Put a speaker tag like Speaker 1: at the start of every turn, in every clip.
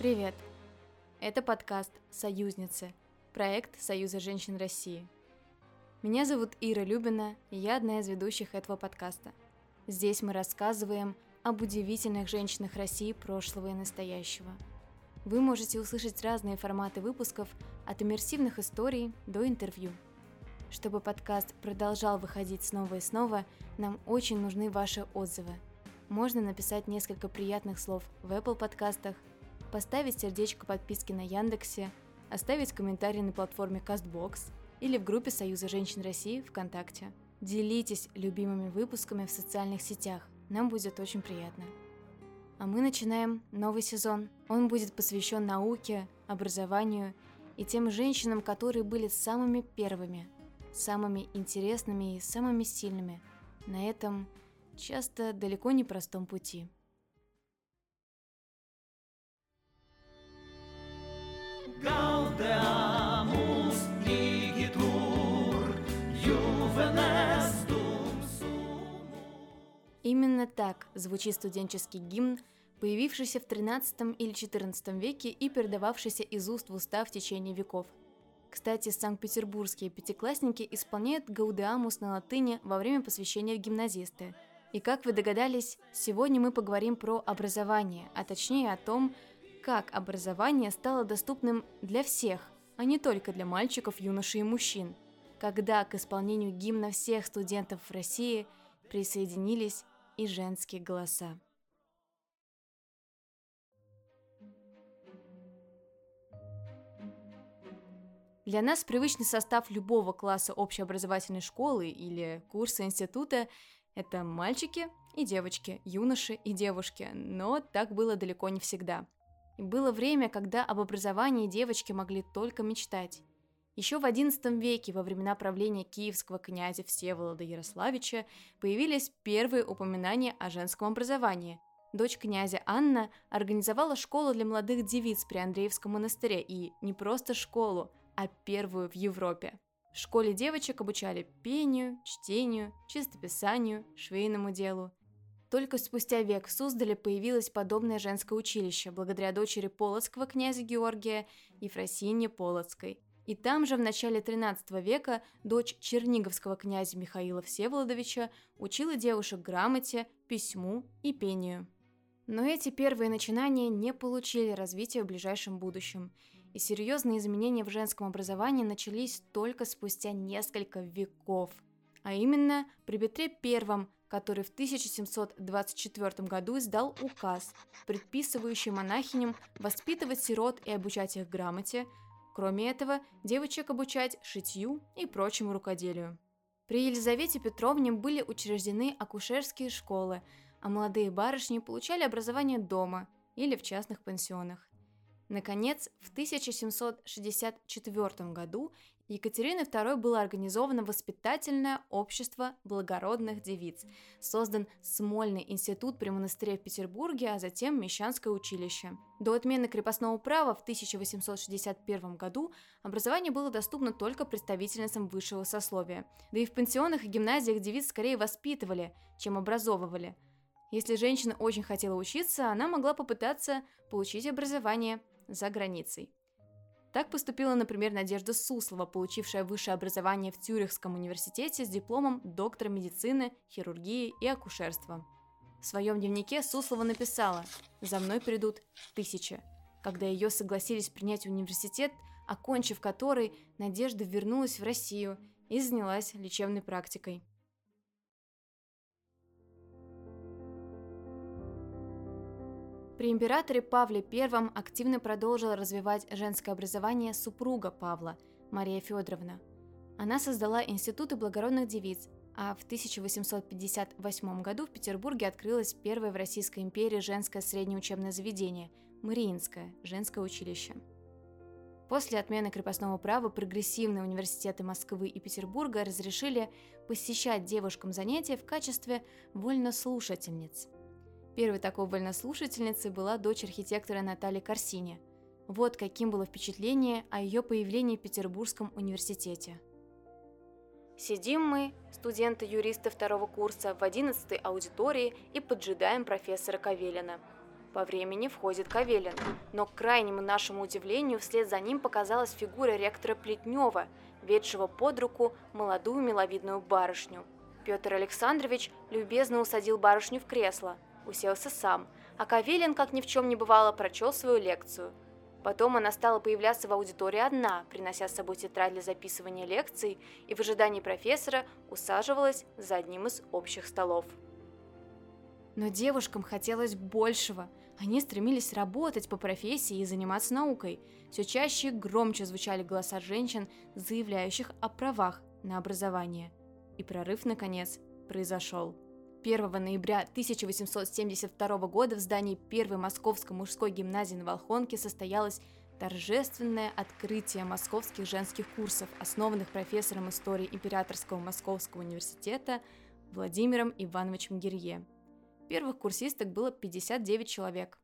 Speaker 1: Привет! Это подкаст «Союзницы», проект Союза женщин России. Меня зовут Ира Любина, и я одна из ведущих этого подкаста. Здесь мы рассказываем об удивительных женщинах России прошлого и настоящего. Вы можете услышать разные форматы выпусков от иммерсивных историй до интервью. Чтобы подкаст продолжал выходить снова и снова, нам очень нужны ваши отзывы. Можно написать несколько приятных слов в Apple подкастах, поставить сердечко подписки на Яндексе, оставить комментарий на платформе CastBox или в группе Союза женщин России ВКонтакте. Делитесь любимыми выпусками в социальных сетях, нам будет очень приятно. А мы начинаем новый сезон. Он будет посвящен науке, образованию и тем женщинам, которые были самыми первыми, самыми интересными и самыми сильными на этом часто далеко не простом пути. Именно так звучит студенческий гимн, появившийся в XIII или XIV веке и передававшийся из уст в уста в течение веков – кстати, санкт-петербургские пятиклассники исполняют «Гаудеамус» на латыни во время посвящения в гимназисты. И как вы догадались, сегодня мы поговорим про образование, а точнее о том, как образование стало доступным для всех, а не только для мальчиков, юношей и мужчин, когда к исполнению гимна всех студентов в России присоединились и женские голоса. Для нас привычный состав любого класса общеобразовательной школы или курса института – это мальчики и девочки, юноши и девушки, но так было далеко не всегда. Было время, когда об образовании девочки могли только мечтать. Еще в XI веке, во времена правления киевского князя Всеволода Ярославича, появились первые упоминания о женском образовании. Дочь князя Анна организовала школу для молодых девиц при Андреевском монастыре, и не просто школу, а первую в Европе. В школе девочек обучали пению, чтению, чистописанию, швейному делу. Только спустя век в Суздале появилось подобное женское училище благодаря дочери полоцкого князя Георгия Ефросинье Полоцкой. И там же в начале XIII века дочь черниговского князя Михаила Всеволодовича учила девушек грамоте, письму и пению. Но эти первые начинания не получили развития в ближайшем будущем – и серьезные изменения в женском образовании начались только спустя несколько веков. А именно при Петре I, который в 1724 году издал указ, предписывающий монахиням воспитывать сирот и обучать их грамоте, кроме этого, девочек обучать шитью и прочему рукоделию. При Елизавете Петровне были учреждены акушерские школы, а молодые барышни получали образование дома или в частных пансионах. Наконец, в 1764 году Екатериной II было организовано воспитательное общество благородных девиц, создан Смольный институт при монастыре в Петербурге, а затем Мещанское училище. До отмены крепостного права в 1861 году образование было доступно только представительницам высшего сословия, да и в пансионах и гимназиях девиц скорее воспитывали, чем образовывали. Если женщина очень хотела учиться, она могла попытаться получить образование за границей. Так поступила, например, Надежда Суслова, получившая высшее образование в Тюрихском университете с дипломом доктора медицины, хирургии и акушерства. В своем дневнике Суслова написала «За мной придут тысячи». Когда ее согласились принять университет, окончив который, Надежда вернулась в Россию и занялась лечебной практикой. При императоре Павле I активно продолжила развивать женское образование супруга Павла, Мария Федоровна. Она создала институты благородных девиц, а в 1858 году в Петербурге открылось первое в Российской империи женское среднее учебное заведение – Мариинское женское училище. После отмены крепостного права прогрессивные университеты Москвы и Петербурга разрешили посещать девушкам занятия в качестве вольнослушательниц – Первой такой вольнослушательницей была дочь архитектора Натальи Корсини. Вот каким было впечатление о ее появлении в Петербургском университете. Сидим мы, студенты-юристы второго курса, в одиннадцатой аудитории и поджидаем профессора Кавелина. По времени входит Кавелин, но к крайнему нашему удивлению вслед за ним показалась фигура ректора Плетнева, ведшего под руку молодую миловидную барышню. Петр Александрович любезно усадил барышню в кресло, уселся сам, а Кавелин, как ни в чем не бывало, прочел свою лекцию. Потом она стала появляться в аудитории одна, принося с собой тетрадь для записывания лекций, и в ожидании профессора усаживалась за одним из общих столов. Но девушкам хотелось большего. Они стремились работать по профессии и заниматься наукой. Все чаще и громче звучали голоса женщин, заявляющих о правах на образование. И прорыв, наконец, произошел. 1 ноября 1872 года в здании Первой Московской мужской гимназии на Волхонке состоялось торжественное открытие московских женских курсов, основанных профессором истории Императорского Московского университета Владимиром Ивановичем Гирье. Первых курсисток было 59 человек.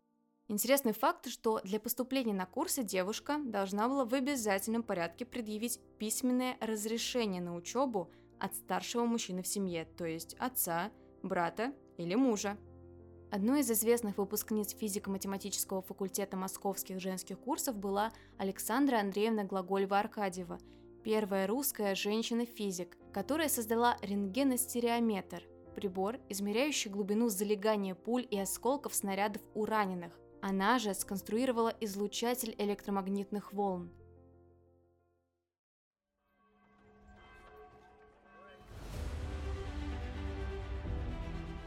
Speaker 1: Интересный факт, что для поступления на курсы девушка должна была в обязательном порядке предъявить письменное разрешение на учебу от старшего мужчины в семье, то есть отца, брата или мужа. Одной из известных выпускниц физико-математического факультета московских женских курсов была Александра Андреевна Глаголева-Аркадьева, первая русская женщина-физик, которая создала рентгеностереометр – прибор, измеряющий глубину залегания пуль и осколков снарядов у раненых. Она же сконструировала излучатель электромагнитных волн.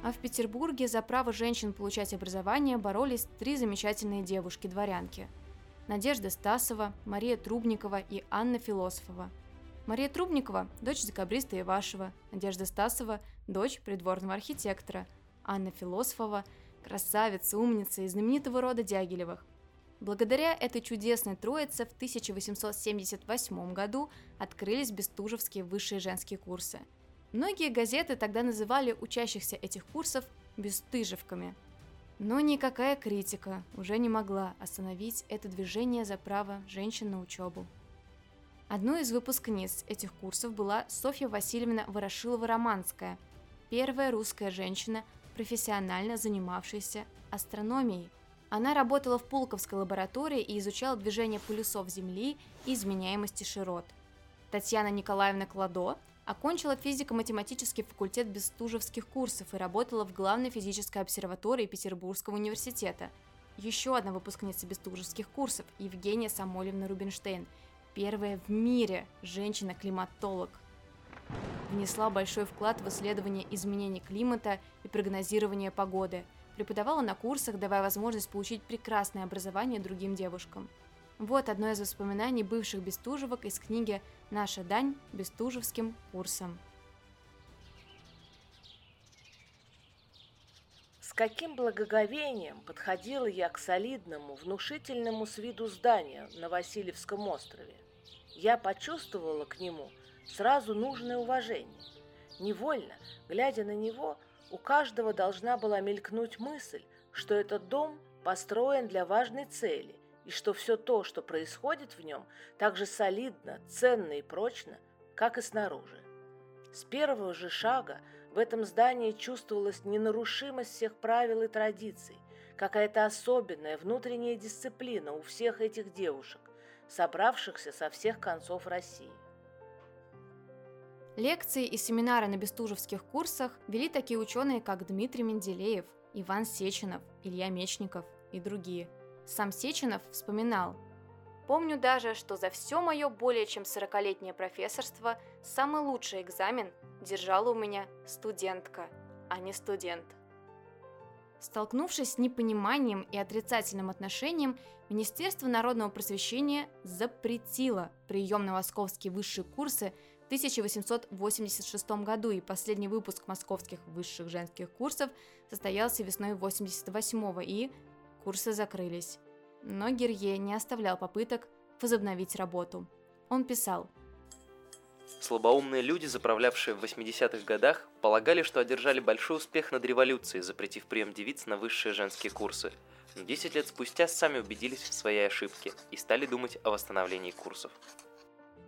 Speaker 1: А в Петербурге за право женщин получать образование боролись три замечательные девушки-дворянки. Надежда Стасова, Мария Трубникова и Анна Философова – Мария Трубникова – дочь декабриста Ивашева, Надежда Стасова – дочь придворного архитектора, Анна Философова – красавица, умница из знаменитого рода Дягилевых. Благодаря этой чудесной троице в 1878 году открылись бестужевские высшие женские курсы. Многие газеты тогда называли учащихся этих курсов «бесстыжевками», но никакая критика уже не могла остановить это движение за право женщин на учебу. Одной из выпускниц этих курсов была Софья Васильевна Ворошилова-Романская, первая русская женщина, профессионально занимавшаяся астрономией. Она работала в Пулковской лаборатории и изучала движение полюсов Земли и изменяемости широт. Татьяна Николаевна Кладо окончила физико-математический факультет Бестужевских курсов и работала в главной физической обсерватории Петербургского университета. Еще одна выпускница Бестужевских курсов, Евгения Самольевна Рубинштейн – первая в мире женщина-климатолог. Внесла большой вклад в исследование изменений климата и прогнозирование погоды. Преподавала на курсах, давая возможность получить прекрасное образование другим девушкам. Вот одно из воспоминаний бывших бестужевок из книги «Наша дань бестужевским курсам».
Speaker 2: С каким благоговением подходила я к солидному, внушительному с виду зданию на Васильевском острове. Я почувствовала к нему сразу нужное уважение. Невольно, глядя на него, у каждого должна была мелькнуть мысль, что этот дом построен для важной цели, и что все то, что происходит в нем, так же солидно, ценно и прочно, как и снаружи. С первого же шага в этом здании чувствовалась ненарушимость всех правил и традиций, какая-то особенная внутренняя дисциплина у всех этих девушек, собравшихся со всех концов России.
Speaker 1: Лекции и семинары на бестужевских курсах вели такие ученые, как Дмитрий Менделеев, Иван Сеченов, Илья Мечников и другие. Сам Сеченов вспоминал, Помню даже, что за все мое более чем 40-летнее профессорство самый лучший экзамен держала у меня студентка, а не студент. Столкнувшись с непониманием и отрицательным отношением, Министерство народного просвещения запретило прием на московские высшие курсы в 1886 году, и последний выпуск московских высших женских курсов состоялся весной 88 и курсы закрылись. Но Герье не оставлял попыток возобновить работу. Он писал
Speaker 3: Слабоумные люди, заправлявшие в 80-х годах, полагали, что одержали большой успех над революцией, запретив прием девиц на высшие женские курсы. Но 10 лет спустя сами убедились в своей ошибке и стали думать о восстановлении курсов.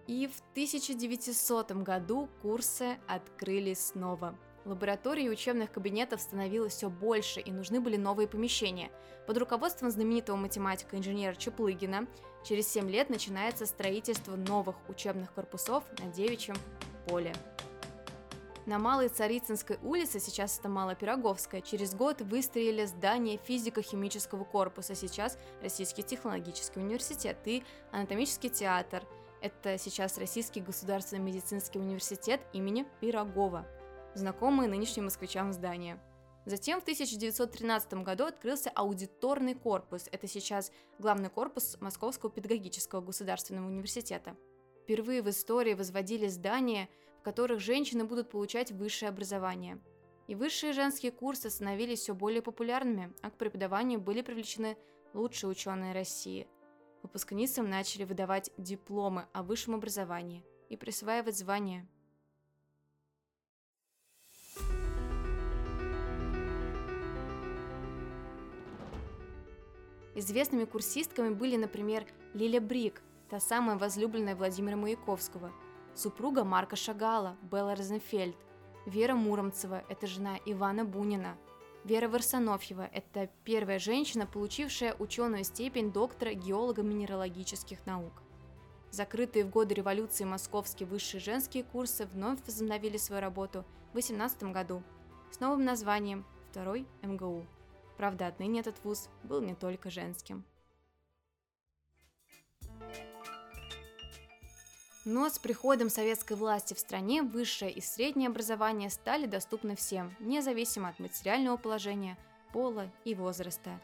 Speaker 1: И в 1900 году курсы открыли снова. Лабораторий и учебных кабинетов становилось все больше, и нужны были новые помещения. Под руководством знаменитого математика-инженера Чеплыгина через 7 лет начинается строительство новых учебных корпусов на Девичьем поле. На Малой Царицынской улице, сейчас это Малая Пироговская, через год выстроили здание физико-химического корпуса, сейчас Российский технологический университет и анатомический театр. Это сейчас Российский государственный медицинский университет имени Пирогова, знакомые нынешним москвичам здания. Затем в 1913 году открылся аудиторный корпус, это сейчас главный корпус Московского педагогического государственного университета. Впервые в истории возводили здания – в которых женщины будут получать высшее образование. И высшие женские курсы становились все более популярными, а к преподаванию были привлечены лучшие ученые России. Выпускницам начали выдавать дипломы о высшем образовании и присваивать звания. Известными курсистками были, например, Лиля Брик, та самая возлюбленная Владимира Маяковского – супруга Марка Шагала, Белла Розенфельд, Вера Муромцева – это жена Ивана Бунина, Вера Варсонофьева – это первая женщина, получившая ученую степень доктора геолого-минералогических наук. Закрытые в годы революции московские высшие женские курсы вновь возобновили свою работу в 18 году с новым названием «Второй МГУ». Правда, отныне этот вуз был не только женским. Но с приходом советской власти в стране высшее и среднее образование стали доступны всем, независимо от материального положения, пола и возраста.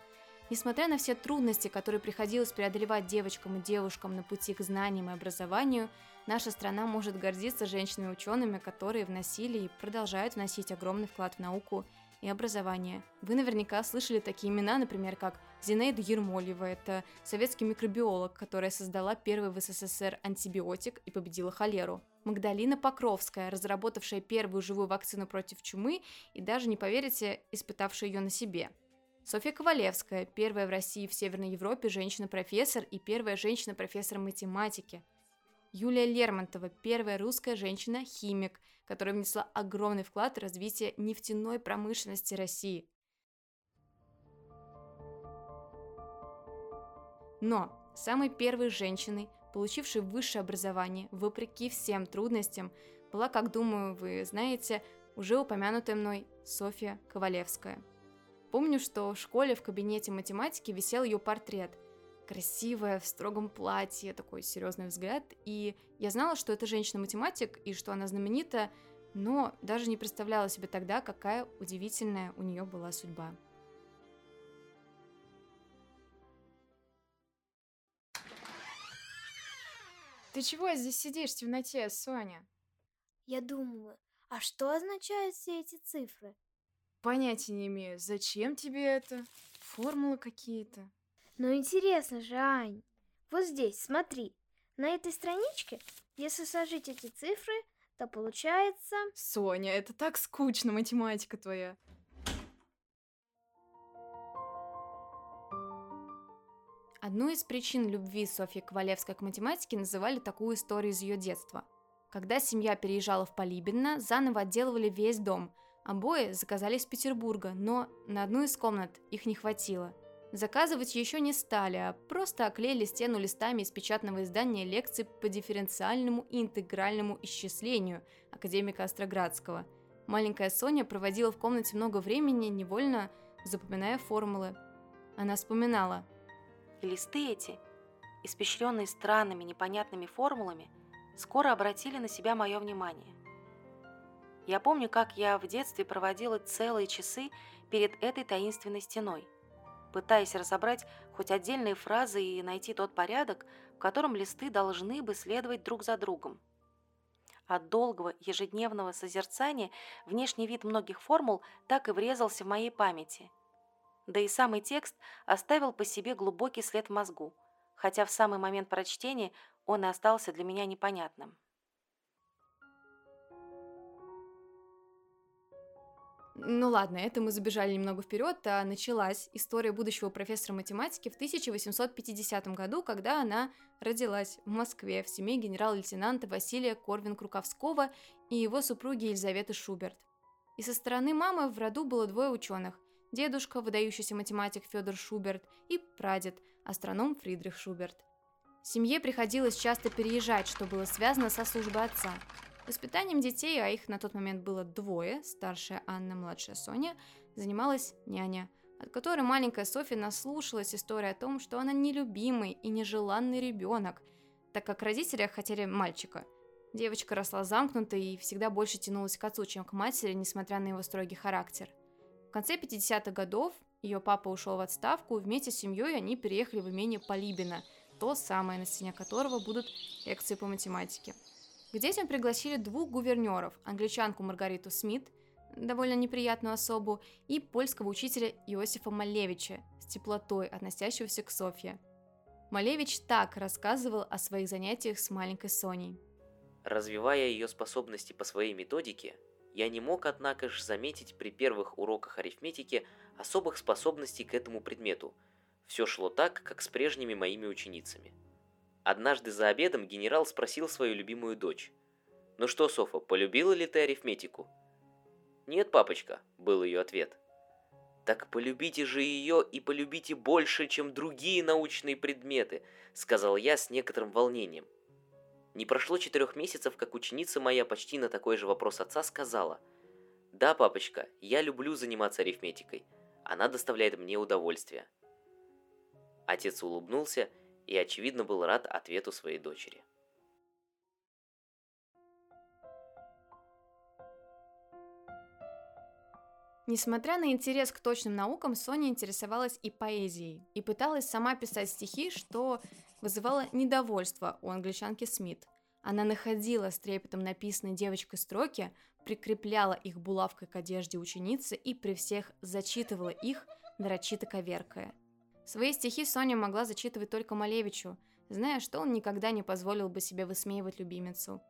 Speaker 1: Несмотря на все трудности, которые приходилось преодолевать девочкам и девушкам на пути к знаниям и образованию, наша страна может гордиться женщинами-учеными, которые вносили и продолжают вносить огромный вклад в науку и образование. Вы наверняка слышали такие имена, например, как Зинаида Ермолева, это советский микробиолог, которая создала первый в СССР антибиотик и победила холеру. Магдалина Покровская, разработавшая первую живую вакцину против чумы и даже, не поверите, испытавшая ее на себе. Софья Ковалевская, первая в России и в Северной Европе женщина-профессор и первая женщина-профессор математики. Юлия Лермонтова, первая русская женщина-химик, которая внесла огромный вклад в развитие нефтяной промышленности России. Но самой первой женщиной, получившей высшее образование, вопреки всем трудностям, была, как думаю, вы знаете, уже упомянутая мной Софья Ковалевская. Помню, что в школе в кабинете математики висел ее портрет. Красивая, в строгом платье, такой серьезный взгляд. И я знала, что это женщина-математик и что она знаменита, но даже не представляла себе тогда, какая удивительная у нее была судьба.
Speaker 4: Ты чего здесь сидишь в темноте, Соня?
Speaker 5: Я думаю, а что означают все эти цифры?
Speaker 4: Понятия не имею. Зачем тебе это? Формулы какие-то.
Speaker 5: Ну интересно же, Ань. Вот здесь, смотри. На этой страничке, если сложить эти цифры, то получается...
Speaker 4: Соня, это так скучно, математика твоя.
Speaker 1: Одну из причин любви Софьи Ковалевской к математике называли такую историю из ее детства. Когда семья переезжала в Полибино, заново отделывали весь дом. Обои заказали из Петербурга, но на одну из комнат их не хватило. Заказывать еще не стали, а просто оклеили стену листами из печатного издания лекций по дифференциальному и интегральному исчислению академика Остроградского. Маленькая Соня проводила в комнате много времени, невольно запоминая формулы. Она вспоминала –
Speaker 6: и листы эти, испещренные странными непонятными формулами, скоро обратили на себя мое внимание. Я помню, как я в детстве проводила целые часы перед этой таинственной стеной, пытаясь разобрать хоть отдельные фразы и найти тот порядок, в котором листы должны бы следовать друг за другом. От долгого ежедневного созерцания внешний вид многих формул так и врезался в моей памяти – да и самый текст оставил по себе глубокий след в мозгу, хотя в самый момент прочтения он и остался для меня непонятным.
Speaker 1: Ну ладно, это мы забежали немного вперед, а началась история будущего профессора математики в 1850 году, когда она родилась в Москве в семье генерал-лейтенанта Василия Корвин-Круковского и его супруги Елизаветы Шуберт. И со стороны мамы в роду было двое ученых. Дедушка, выдающийся математик Федор Шуберт, и прадед, астроном Фридрих Шуберт. Семье приходилось часто переезжать, что было связано со службой отца. Воспитанием детей, а их на тот момент было двое, старшая Анна, младшая Соня, занималась няня, от которой маленькая Софья наслушалась истории о том, что она нелюбимый и нежеланный ребенок, так как родители хотели мальчика. Девочка росла замкнутой и всегда больше тянулась к отцу, чем к матери, несмотря на его строгий характер. В конце 50-х годов ее папа ушел в отставку, и вместе с семьей они переехали в имение Полибина, то самое, на стене которого будут лекции по математике. К детям пригласили двух гувернеров, англичанку Маргариту Смит, довольно неприятную особу, и польского учителя Иосифа Малевича, с теплотой относящегося к Софье. Малевич так рассказывал о своих занятиях с маленькой Соней.
Speaker 3: Развивая ее способности по своей методике, я не мог, однако же, заметить при первых уроках арифметики особых способностей к этому предмету. Все шло так, как с прежними моими ученицами. Однажды за обедом генерал спросил свою любимую дочь. «Ну что, Софа, полюбила ли ты арифметику?» «Нет, папочка», — был ее ответ. «Так полюбите же ее и полюбите больше, чем другие научные предметы», — сказал я с некоторым волнением. Не прошло четырех месяцев, как ученица моя почти на такой же вопрос отца сказала. «Да, папочка, я люблю заниматься арифметикой. Она доставляет мне удовольствие». Отец улыбнулся и, очевидно, был рад ответу своей дочери.
Speaker 1: Несмотря на интерес к точным наукам, Соня интересовалась и поэзией, и пыталась сама писать стихи, что вызывало недовольство у англичанки Смит. Она находила с трепетом написанные девочкой строки, прикрепляла их булавкой к одежде ученицы и при всех зачитывала их, нарочито коверкая – Свои стихи Соня могла зачитывать только Малевичу, зная, что он никогда не позволил бы себе высмеивать любимицу.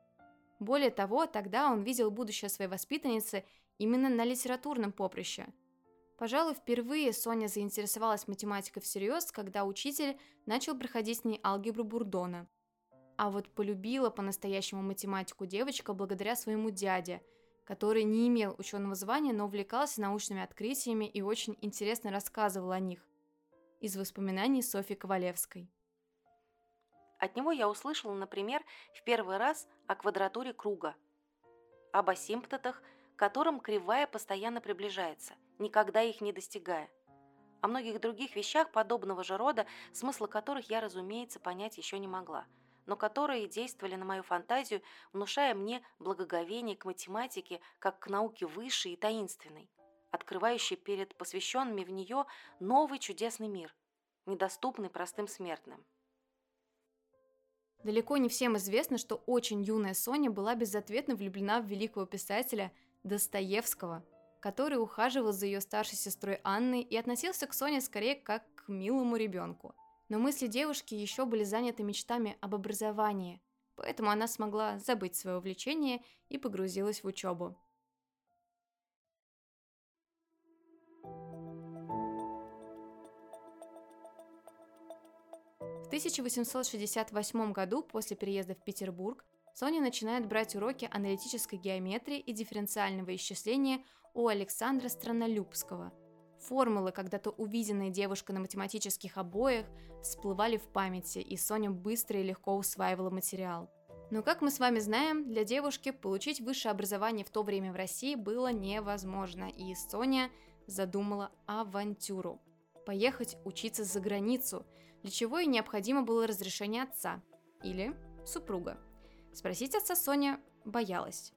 Speaker 1: Более того, тогда он видел будущее своей воспитанницы именно на литературном поприще. Пожалуй, впервые Соня заинтересовалась математикой всерьез, когда учитель начал проходить с ней алгебру Бурдона. А вот полюбила по-настоящему математику девочка благодаря своему дяде, который не имел ученого звания, но увлекался научными открытиями и очень интересно рассказывал о них из воспоминаний Софьи Ковалевской.
Speaker 6: От него я услышала, например, в первый раз о квадратуре круга, об асимптотах, которым кривая постоянно приближается, никогда их не достигая, о многих других вещах подобного же рода, смысла которых я, разумеется, понять еще не могла, но которые действовали на мою фантазию, внушая мне благоговение к математике как к науке высшей и таинственной открывающий перед посвященными в нее новый чудесный мир, недоступный простым смертным.
Speaker 1: Далеко не всем известно, что очень юная Соня была безответно влюблена в великого писателя Достоевского, который ухаживал за ее старшей сестрой Анной и относился к Соне скорее как к милому ребенку. Но мысли девушки еще были заняты мечтами об образовании, поэтому она смогла забыть свое увлечение и погрузилась в учебу. В 1868 году, после переезда в Петербург, Соня начинает брать уроки аналитической геометрии и дифференциального исчисления у Александра Странолюбского. Формулы, когда-то увиденные девушкой на математических обоях, всплывали в памяти, и Соня быстро и легко усваивала материал. Но, как мы с вами знаем, для девушки получить высшее образование в то время в России было невозможно, и Соня задумала авантюру – поехать учиться за границу – для чего и необходимо было разрешение отца или супруга. Спросить отца Соня боялась.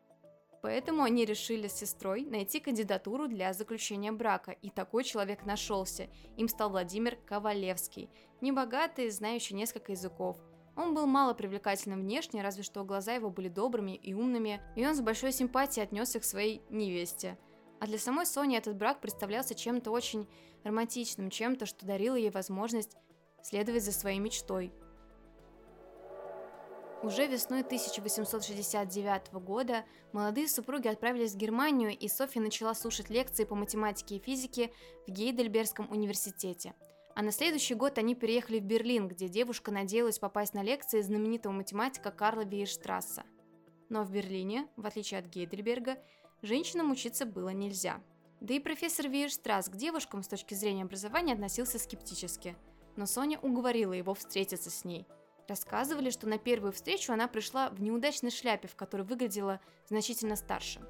Speaker 1: Поэтому они решили с сестрой найти кандидатуру для заключения брака, и такой человек нашелся. Им стал Владимир Ковалевский, небогатый, знающий несколько языков. Он был мало привлекательным внешне, разве что глаза его были добрыми и умными, и он с большой симпатией отнесся к своей невесте. А для самой Сони этот брак представлялся чем-то очень романтичным, чем-то, что дарило ей возможность следовать за своей мечтой. Уже весной 1869 года молодые супруги отправились в Германию, и Софья начала слушать лекции по математике и физике в Гейдельбергском университете. А на следующий год они переехали в Берлин, где девушка надеялась попасть на лекции знаменитого математика Карла Вейерштрасса. Но в Берлине, в отличие от Гейдельберга, женщинам учиться было нельзя. Да и профессор Вейерштрасс к девушкам с точки зрения образования относился скептически. Но Соня уговорила его встретиться с ней. Рассказывали, что на первую встречу она пришла в неудачной шляпе, в которой выглядела значительно старше.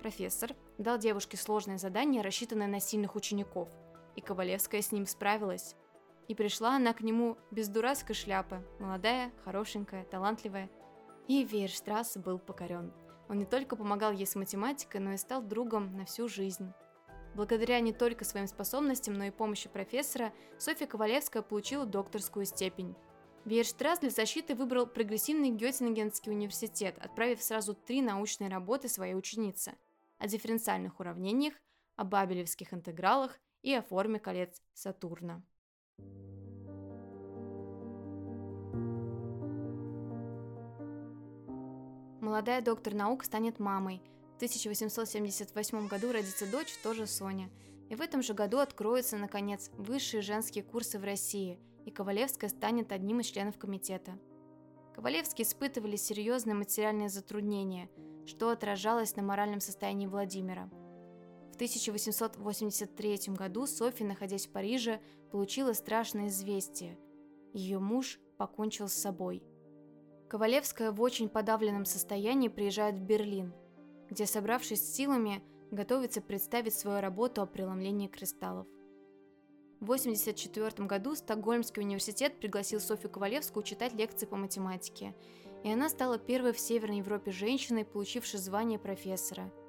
Speaker 1: Профессор дал девушке сложное задание, рассчитанное на сильных учеников, и Ковалевская с ним справилась. И пришла она к нему без дурацкой шляпы, молодая, хорошенькая, талантливая. И Вейерштрасс был покорен. Он не только помогал ей с математикой, но и стал другом на всю жизнь. Благодаря не только своим способностям, но и помощи профессора, Софья Ковалевская получила докторскую степень. Вейерштрасс для защиты выбрал прогрессивный Геттингенский университет, отправив сразу три научные работы своей ученице о дифференциальных уравнениях, о бабелевских интегралах и о форме колец Сатурна. Молодая доктор наук станет мамой. В 1878 году родится дочь, тоже Соня. И в этом же году откроются, наконец, высшие женские курсы в России, и Ковалевская станет одним из членов комитета. Ковалевские испытывали серьезные материальные затруднения, что отражалось на моральном состоянии Владимира – в 1883 году Софи, находясь в Париже, получила страшное известие. Ее муж покончил с собой. Ковалевская в очень подавленном состоянии приезжает в Берлин, где, собравшись с силами, готовится представить свою работу о преломлении кристаллов. В 1984 году Стокгольмский университет пригласил Софью Ковалевскую читать лекции по математике, и она стала первой в Северной Европе женщиной, получившей звание профессора –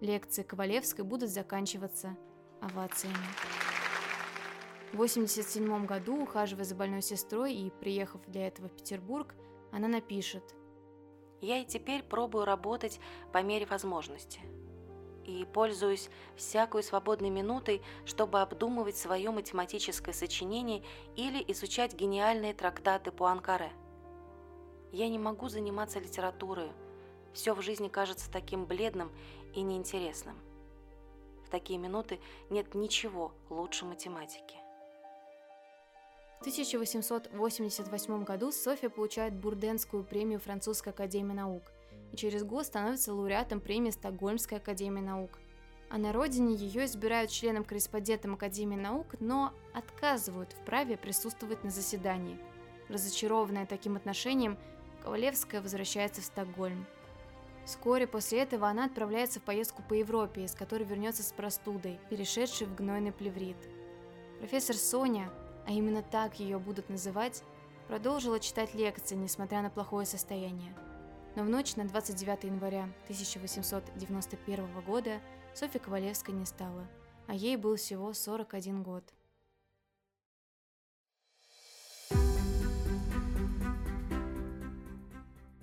Speaker 1: Лекции Ковалевской будут заканчиваться овациями. В 1987 году, ухаживая за больной сестрой и приехав для этого в Петербург, она напишет
Speaker 6: «Я и теперь пробую работать по мере возможности и пользуюсь всякой свободной минутой, чтобы обдумывать свое математическое сочинение или изучать гениальные трактаты по Анкаре. Я не могу заниматься литературой, все в жизни кажется таким бледным и неинтересным. В такие минуты нет ничего лучше математики.
Speaker 1: В 1888 году Софья получает Бурденскую премию Французской академии наук и через год становится лауреатом премии Стокгольмской академии наук. А на родине ее избирают членом-корреспондентом Академии наук, но отказывают в праве присутствовать на заседании. Разочарованная таким отношением, Ковалевская возвращается в Стокгольм. Вскоре после этого она отправляется в поездку по Европе, из которой вернется с простудой, перешедшей в гнойный плеврит. Профессор Соня, а именно так ее будут называть, продолжила читать лекции, несмотря на плохое состояние. Но в ночь на 29 января 1891 года Софья Ковалевская не стала, а ей был всего 41 год.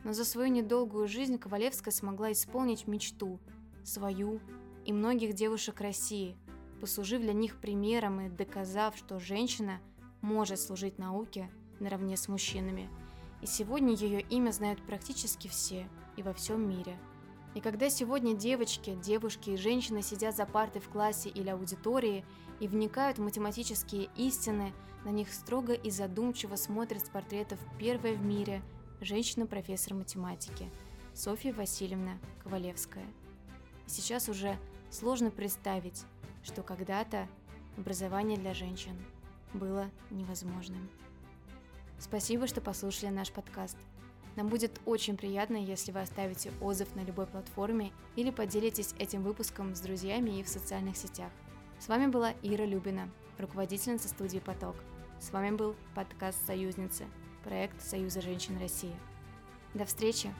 Speaker 1: но за свою недолгую жизнь Ковалевская смогла исполнить мечту, свою и многих девушек России, послужив для них примером и доказав, что женщина может служить науке наравне с мужчинами. И сегодня ее имя знают практически все и во всем мире. И когда сегодня девочки, девушки и женщины сидят за партой в классе или аудитории и вникают в математические истины, на них строго и задумчиво смотрят с портретов первой в мире – женщина-профессор математики Софья Васильевна Ковалевская. И сейчас уже сложно представить, что когда-то образование для женщин было невозможным. Спасибо, что послушали наш подкаст. Нам будет очень приятно, если вы оставите отзыв на любой платформе или поделитесь этим выпуском с друзьями и в социальных сетях. С вами была Ира Любина, руководительница студии «Поток». С вами был подкаст «Союзницы», проект Союза женщин России. До встречи!